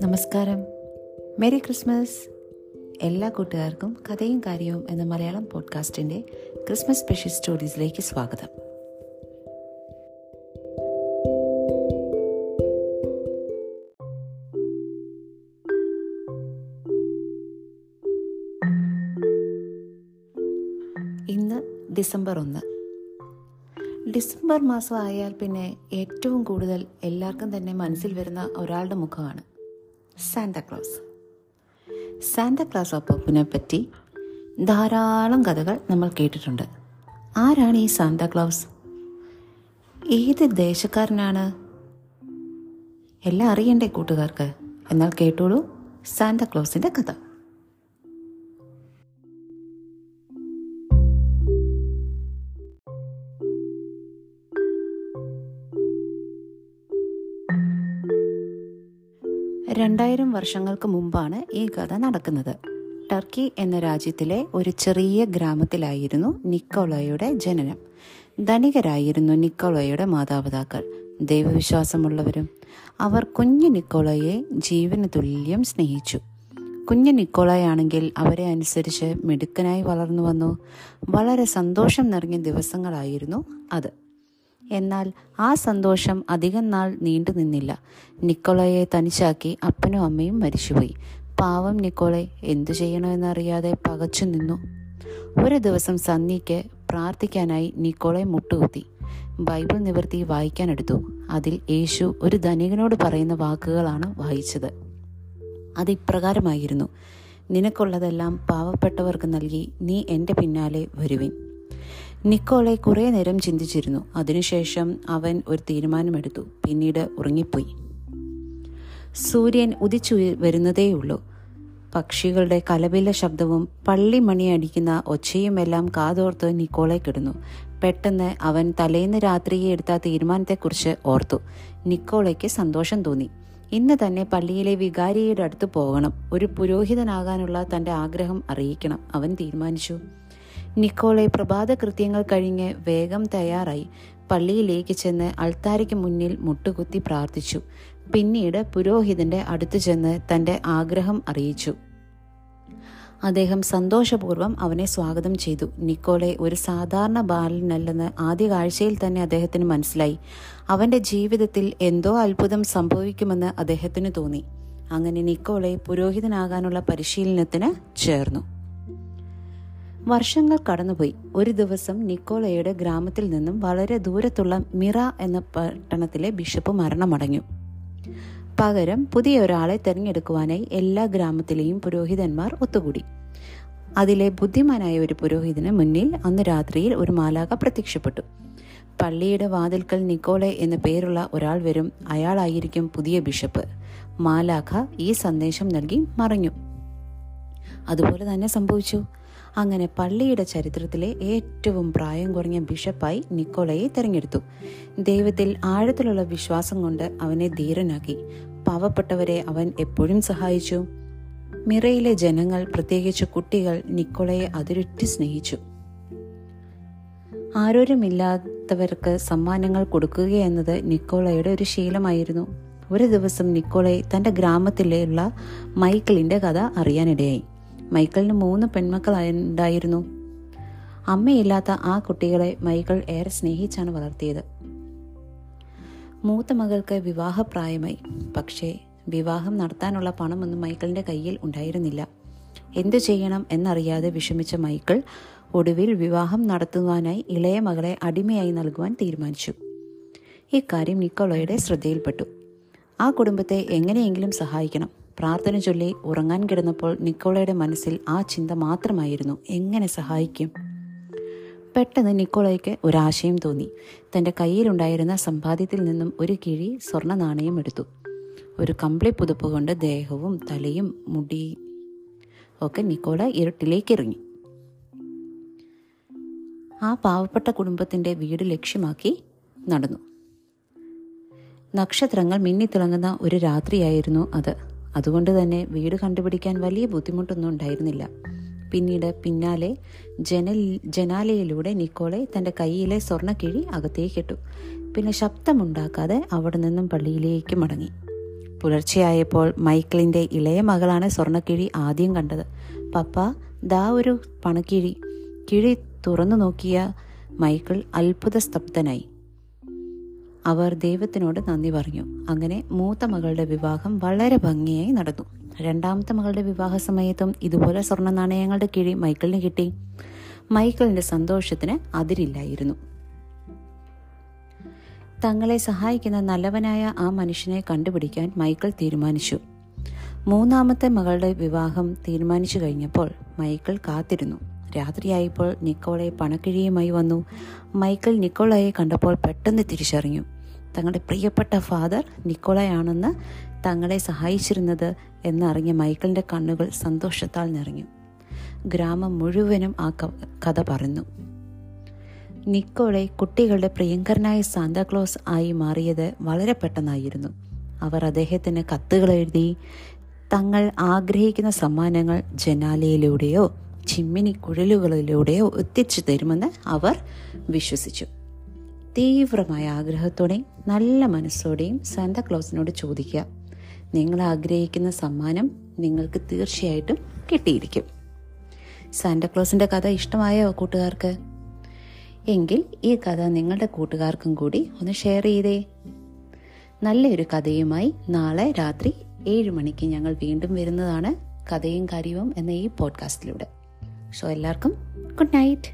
നമസ്കാരം. Merry Christmas എല്ലാ കൂട്ടുകാർക്കും കഥയും കാര്യവും എന്ന മലയാളം പോഡ്കാസ്റ്റിന്റെ ക്രിസ്മസ് സ്പെഷ്യൽ സ്റ്റോറീസിലേക്ക് സ്വാഗതം. ഇന്ന് ഡിസംബർ ഒന്ന്. ഡിസംബർ മാസം പിന്നെ ഏറ്റവും കൂടുതൽ എല്ലാവർക്കും തന്നെ മനസ്സിൽ വരുന്ന ഒരാളുടെ മുഖമാണ്. സാന്താക്ലോസ് സാന്താക്ലോസ് അപ്പൂപ്പിനെ പറ്റി ധാരാളം കഥകൾ നമ്മൾ കേട്ടിട്ടുണ്ട്. ആരാണ് ഈ സാന്താക്ലോസ് ഏത് ദേശക്കാരനാണ്? എല്ലാം അറിയണ്ടേ കൂട്ടുകാർക്ക്. എന്നാൽ കേട്ടോളൂ സാന്താക്ലോസിന്റെ കഥ. രണ്ടായിരം വർഷങ്ങൾക്ക് മുമ്പാണ് ഈ കഥ നടക്കുന്നത്. ടർക്കി എന്ന രാജ്യത്തിലെ ഒരു ചെറിയ ഗ്രാമത്തിലായിരുന്നു നിക്കോളോയുടെ ജനനം. ധനികരായിരുന്നു നിക്കോളോയുടെ മാതാപിതാക്കൾ. ദൈവവിശ്വാസമുള്ളവരും അവർ കുഞ്ഞു നിക്കോളോയെ ജീവന് തുല്യം സ്നേഹിച്ചു. കുഞ്ഞു നിക്കോളയാണെങ്കിൽ അവരെ അനുസരിച്ച് മിടുക്കനായി വളർന്നു വന്നു. വളരെ സന്തോഷം നിറഞ്ഞ ദിവസങ്ങളായിരുന്നു അത്. എന്നാൽ ആ സന്തോഷം അധികം നാൾ നീണ്ടു നിന്നില്ല. നിക്കോളയെ തനിച്ചാക്കി അപ്പനും അമ്മയും മരിച്ചുപോയി. പാവം നിക്കോളെ എന്തു ചെയ്യണമെന്നറിയാതെ പകച്ചു നിന്നു. ഒരു ദിവസം സന്നിക്ക് പ്രാർത്ഥിക്കാനായി നിക്കോളെ മുട്ടുകുത്തി. ബൈബിൾ നിവർത്തി വായിക്കാനെടുത്തു. അതിൽ യേശു ഒരു ധനികനോട് പറയുന്ന വാക്കുകളാണ് വായിച്ചത്. അത് ഇപ്രകാരമായിരുന്നു. നിനക്കുള്ളതെല്ലാം പാവപ്പെട്ടവർക്ക് നൽകി നീ എന്റെ പിന്നാലെ വരുവിൻ. നിക്കോളെ കുറേ നേരം ചിന്തിച്ചിരുന്നു. അതിനുശേഷം അവൻ ഒരു തീരുമാനമെടുത്തു. പിന്നീട് ഉറങ്ങിപ്പോയി. സൂര്യൻ ഉദിച്ചു വരുന്നതേയുള്ളൂ. പക്ഷികളുടെ കലപില ശബ്ദവും പള്ളിമണി അടിക്കുന്ന ഒച്ചയുമെല്ലാം കാതോർത്ത് നിക്കോളെ കിടന്നു. പെട്ടെന്ന് അവൻ തലേന്ന് രാത്രിയെ എടുത്ത തീരുമാനത്തെക്കുറിച്ച് ഓർത്തു. നിക്കോളയ്ക്ക് സന്തോഷം തോന്നി. ഇന്ന് തന്നെ പള്ളിയിലെ വികാരിയുടെ അടുത്ത് പോകണം. ഒരു പുരോഹിതനാകാനുള്ള തന്റെ ആഗ്രഹം അറിയിക്കണം. അവൻ തീരുമാനിച്ചു. നിക്കോളെ പ്രഭാത കൃത്യങ്ങൾ കഴിഞ്ഞ് വേഗം തയ്യാറായി. പള്ളിയിലേക്ക് ചെന്ന് അൾത്താരയ്ക്ക് മുന്നിൽ മുട്ടുകുത്തി പ്രാർത്ഥിച്ചു. പിന്നീട് പുരോഹിതന്റെ അടുത്തു ചെന്ന് തന്റെ ആഗ്രഹം അറിയിച്ചു. അദ്ദേഹം സന്തോഷപൂർവം അവനെ സ്വാഗതം ചെയ്തു. നിക്കോളെ ഒരു സാധാരണ ബാലനല്ലെന്ന് ആദ്യ കാഴ്ചയിൽ തന്നെ അദ്ദേഹത്തിന് മനസ്സിലായി. അവന്റെ ജീവിതത്തിൽ എന്തോ അത്ഭുതം സംഭവിക്കുമെന്ന് അദ്ദേഹത്തിന് തോന്നി. അങ്ങനെ നിക്കോളെ പുരോഹിതനാകാനുള്ള പരിശീലനത്തിന് ചേർന്നു. വർഷങ്ങൾ കടന്നുപോയി. ഒരു ദിവസം നിക്കോളയുടെ ഗ്രാമത്തിൽ നിന്നും വളരെ ദൂരത്തുള്ള മിറ എന്ന പട്ടണത്തിലെ ബിഷപ്പ് മരണമടഞ്ഞു. പകരം പുതിയ ഒരാളെ തെരഞ്ഞെടുക്കുവാനായി എല്ലാ ഗ്രാമത്തിലെയും പുരോഹിതന്മാർ ഒത്തുകൂടി. അതിലെ ബുദ്ധിമാനായ ഒരു പുരോഹിതന് മുന്നിൽ അന്ന് രാത്രിയിൽ ഒരു മാലാക പ്രത്യക്ഷപ്പെട്ടു. പള്ളിയുടെ വാതിൽക്കൽ നിക്കോളെ എന്ന പേരുള്ള ഒരാൾ വരും. അയാളായിരിക്കും പുതിയ ബിഷപ്പ്. മാലാഖ ഈ സന്ദേശം നൽകി മറഞ്ഞു. അതുപോലെ തന്നെ സംഭവിച്ചു. അങ്ങനെ പള്ളിയുടെ ചരിത്രത്തിലെ ഏറ്റവും പ്രായം കുറഞ്ഞ ബിഷപ്പായി നിക്കോളയെ തെരഞ്ഞെടുത്തു. ദൈവത്തിൽ ആഴത്തിലുള്ള വിശ്വാസം കൊണ്ട് അവനെ ധീരനാക്കി. പാവപ്പെട്ടവരെ അവൻ എപ്പോഴും സഹായിച്ചു. മിറയിലെ ജനങ്ങൾ പ്രത്യേകിച്ച് കുട്ടികൾ നിക്കോളയെ അതിരുറ്റി സ്നേഹിച്ചു. ആരോരുമില്ലാത്തവർക്ക് സമ്മാനങ്ങൾ കൊടുക്കുക എന്നത് നിക്കോളയുടെ ഒരു ശീലമായിരുന്നു. ഒരു ദിവസം നിക്കോളെ തന്റെ ഗ്രാമത്തിലുള്ള മൈക്കിളിന്റെ കഥ അറിയാനിടയായി. മൈക്കിളിന് മൂന്ന് പെൺമക്കൾ ഉണ്ടായിരുന്നു അമ്മയില്ലാത്ത ആ കുട്ടികളെ മൈക്കിൾ ഏറെ സ്നേഹിച്ചാണ് വളർത്തിയത്. മൂത്ത മകൾക്ക് വിവാഹപ്രായമായി. പക്ഷേ വിവാഹം നടത്താനുള്ള പണമൊന്നും മൈക്കിളിന്റെ കയ്യിൽ ഉണ്ടായിരുന്നില്ല. എന്തു ചെയ്യണം എന്നറിയാതെ വിഷമിച്ച മൈക്കിൾ ഒടുവിൽ വിവാഹം നടത്തുവാനായി ഇളയ മകളെ അടിമയായി നൽകുവാൻ തീരുമാനിച്ചു. ഇക്കാര്യം നിക്കോളോയുടെ ശ്രദ്ധയിൽപ്പെട്ടു. ആ കുടുംബത്തെ എങ്ങനെയെങ്കിലും സഹായിക്കണം. പ്രാർത്ഥന ചൊല്ലി ഉറങ്ങാൻ കിടന്നപ്പോൾ നിക്കോളയുടെ മനസ്സിൽ ആ ചിന്ത മാത്രമായിരുന്നു. എങ്ങനെ സഹായിക്കും? പെട്ടെന്ന് നിക്കോളയ്ക്ക് ഒരാശയം തോന്നി. തന്റെ കയ്യിലുണ്ടായിരുന്ന സമ്പാദ്യത്തിൽ നിന്നും ഒരു കിഴി സ്വർണ നാണയം എടുത്തു. ഒരു കമ്പിളി പുതുപ്പ് കൊണ്ട് ദേഹവും തലയും മുടി ഒക്കെ നിക്കോള ഇരുട്ടിലേക്ക് ഇറങ്ങി ആ പാവപ്പെട്ട കുടുംബത്തിന്റെ വീട് ലക്ഷ്യമാക്കി നടന്നു. നക്ഷത്രങ്ങൾ മിന്നിത്തിളങ്ങുന്ന ഒരു രാത്രിയായിരുന്നു അത്. അതുകൊണ്ട് തന്നെ വീട് കണ്ടുപിടിക്കാൻ വലിയ ബുദ്ധിമുട്ടൊന്നും ഉണ്ടായിരുന്നില്ല. പിന്നീട് പിന്നാലെ ജനൽ ജനാലയിലൂടെ നിക്കോളെ തന്റെ കയ്യിലെ സ്വർണക്കിഴി അകത്തേക്കിട്ടു പിന്നെ ശബ്ദമുണ്ടാക്കാതെ അവിടെ നിന്നും പള്ളിയിലേക്ക് മടങ്ങി. പുലർച്ചെയായപ്പോൾ മൈക്കിളിന്റെ ഇളയ മകളാണ് സ്വർണക്കിഴി ആദ്യം കണ്ടത്. പപ്പ ദാ ഒരു പണക്കിഴി. കിഴി തുറന്നു നോക്കിയ മൈക്കിൾ അത്ഭുത സ്തബ്ധനായി അവർ ദൈവത്തിനോട് നന്ദി പറഞ്ഞു. അങ്ങനെ മൂത്ത മകളുടെ വിവാഹം വളരെ ഭംഗിയായി നടന്നു. രണ്ടാമത്തെ മകളുടെ വിവാഹ സമയത്തും ഇതുപോലെ സ്വർണ നാണയങ്ങളുടെ കിഴി മൈക്കിളിന് കിട്ടി. മൈക്കിളിന്റെ സന്തോഷത്തിന് അതിരില്ലായിരുന്നു. തങ്ങളെ സഹായിക്കുന്ന നല്ലവനായ ആ മനുഷ്യനെ കണ്ടുപിടിക്കാൻ മൈക്കിൾ തീരുമാനിച്ചു. മൂന്നാമത്തെ മകളുടെ വിവാഹം തീരുമാനിച്ചു കഴിഞ്ഞപ്പോൾ മൈക്കിൾ കാത്തിരുന്നു. രാത്രിയായപ്പോൾ നിക്കോളെ പണക്കിഴിയുമായി വന്നു. മൈക്കിൾ നിക്കോളയെ കണ്ടപ്പോൾ പെട്ടെന്ന് തിരിച്ചറിഞ്ഞു. തങ്ങളുടെ പ്രിയപ്പെട്ട ഫാദർ നിക്കോളയാണെന്ന് തങ്ങളെ സഹായിച്ചിരുന്നത് എന്നറിഞ്ഞ മൈക്കിളിന്റെ കണ്ണുകൾ സന്തോഷത്താൽ നിറഞ്ഞു. ഗ്രാമം മുഴുവനും ആ കഥ പറഞ്ഞു നിക്കോളെ കുട്ടികളുടെ പ്രിയങ്കരനായ സാന്താക്ലോസ് ആയി മാറിയത് വളരെ പെട്ടെന്നായിരുന്നു. അവർ അദ്ദേഹത്തിന് കത്തുകൾ എഴുതി തങ്ങൾ ആഗ്രഹിക്കുന്ന സമ്മാനങ്ങൾ ജനാലയിലൂടെയോ ചിമ്മിനി കുഴലുകളിലൂടെ എത്തിച്ചു തരുമെന്ന് അവർ വിശ്വസിച്ചു. തീവ്രമായ ആഗ്രഹത്തോടെയും നല്ല മനസ്സോടെയും സാന്താക്ലോസിനോട് ചോദിക്കുക. നിങ്ങൾ ആഗ്രഹിക്കുന്ന സമ്മാനം നിങ്ങൾക്ക് തീർച്ചയായിട്ടും കിട്ടിയിരിക്കും. സാന്റാക്ലോസിന്റെ കഥ ഇഷ്ടമായോ കൂട്ടുകാർക്ക്? എങ്കിൽ ഈ കഥ നിങ്ങളുടെ കൂട്ടുകാർക്കും കൂടി ഒന്ന് ഷെയർ ചെയ്തേ. നല്ലൊരു കഥയുമായി നാളെ രാത്രി ഏഴ് മണിക്ക് ഞങ്ങൾ വീണ്ടും വരുന്നതാണ് കഥയും കാര്യവും എന്ന ഈ പോഡ്കാസ്റ്റിലൂടെ സോ എല്ലാവർക്കും ഗുഡ് നൈറ്റ്